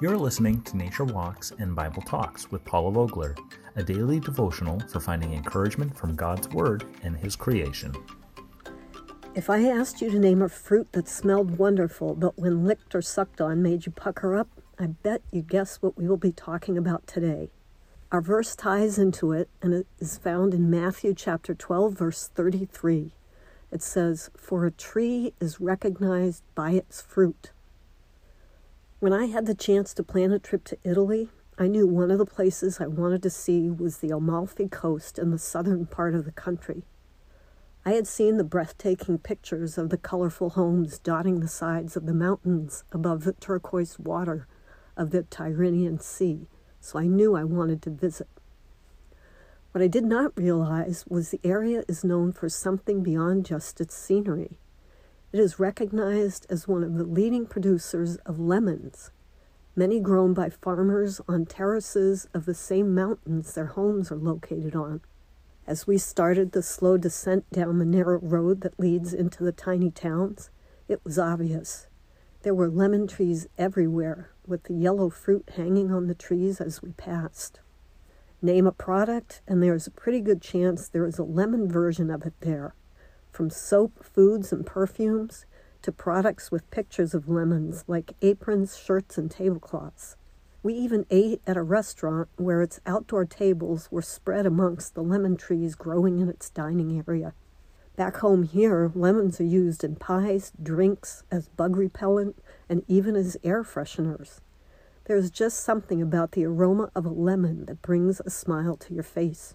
You're listening to Nature Walks and Bible Talks with Paula Vogler, a daily devotional for finding encouragement from God's Word and His creation. If I asked you to name a fruit that smelled wonderful, but when licked or sucked on made you pucker up, I bet you'd guess what we will be talking about today. Our verse ties into it, and it is found in Matthew chapter 12, verse 33. It says, For a tree is recognized by its fruit. When I had the chance to plan a trip to Italy, I knew one of the places I wanted to see was the Amalfi Coast in the southern part of the country. I had seen the breathtaking pictures of the colorful homes dotting the sides of the mountains above the turquoise water of the Tyrrhenian Sea, so I knew I wanted to visit. What I did not realize was the area is known for something beyond just its scenery. It is recognized as one of the leading producers of lemons, many grown by farmers on terraces of the same mountains their homes are located on. As we started the slow descent down the narrow road that leads into the tiny towns, it was obvious. There were lemon trees everywhere, with the yellow fruit hanging on the trees as we passed. Name a product, and there's a pretty good chance there is a lemon version of it there from soap, foods, and perfumes to products with pictures of lemons like aprons, shirts, and tablecloths. We even ate at a restaurant where its outdoor tables were spread amongst the lemon trees growing in its dining area. Back home here, lemons are used in pies, drinks, as bug repellent, and even as air fresheners. There's just something about the aroma of a lemon that brings a smile to your face.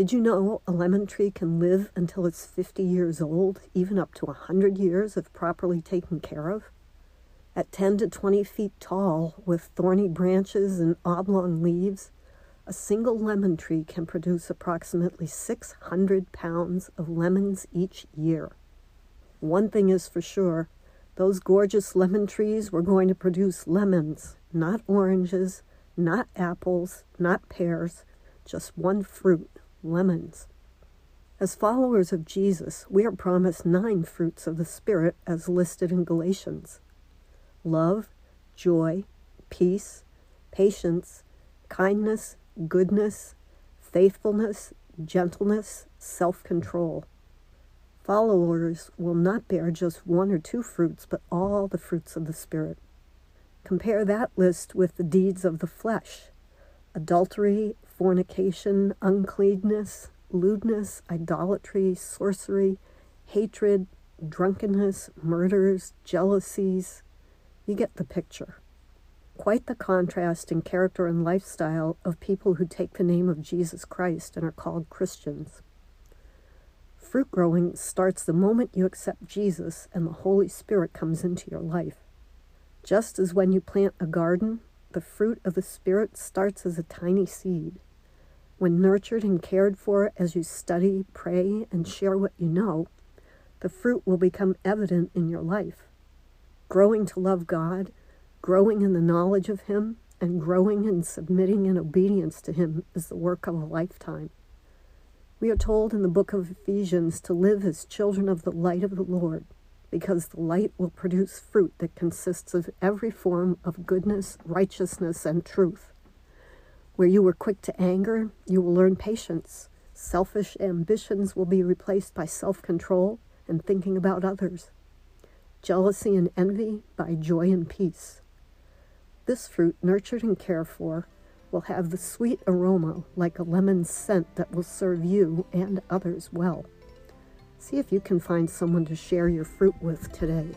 Did you know a lemon tree can live until it's 50 years old, even up to 100 years if properly taken care of? At 10 to 20 feet tall, with thorny branches and oblong leaves, a single lemon tree can produce approximately 600 pounds of lemons each year. One thing is for sure those gorgeous lemon trees were going to produce lemons, not oranges, not apples, not pears, just one fruit lemons. As followers of Jesus, we are promised nine fruits of the Spirit as listed in Galatians love, joy, peace, patience, kindness, goodness, faithfulness, gentleness, self control. Followers will not bear just one or two fruits, but all the fruits of the Spirit. Compare that list with the deeds of the flesh adultery, fornication, uncleanness, lewdness, idolatry, sorcery, hatred, drunkenness, murders, jealousies. You get the picture. Quite the contrast in character and lifestyle of people who take the name of Jesus Christ and are called Christians. Fruit growing starts the moment you accept Jesus and the Holy Spirit comes into your life. Just as when you plant a garden, the fruit of the Spirit starts as a tiny seed. When nurtured and cared for as you study, pray, and share what you know, the fruit will become evident in your life. Growing to love God, growing in the knowledge of Him, and growing in submitting in obedience to Him is the work of a lifetime. We are told in the book of Ephesians to live as children of the light of the Lord, because the light will produce fruit that consists of every form of goodness, righteousness, and truth. Where you were quick to anger, you will learn patience. Selfish ambitions will be replaced by self control and thinking about others. Jealousy and envy by joy and peace. This fruit, nurtured and cared for, will have the sweet aroma like a lemon scent that will serve you and others well. See if you can find someone to share your fruit with today.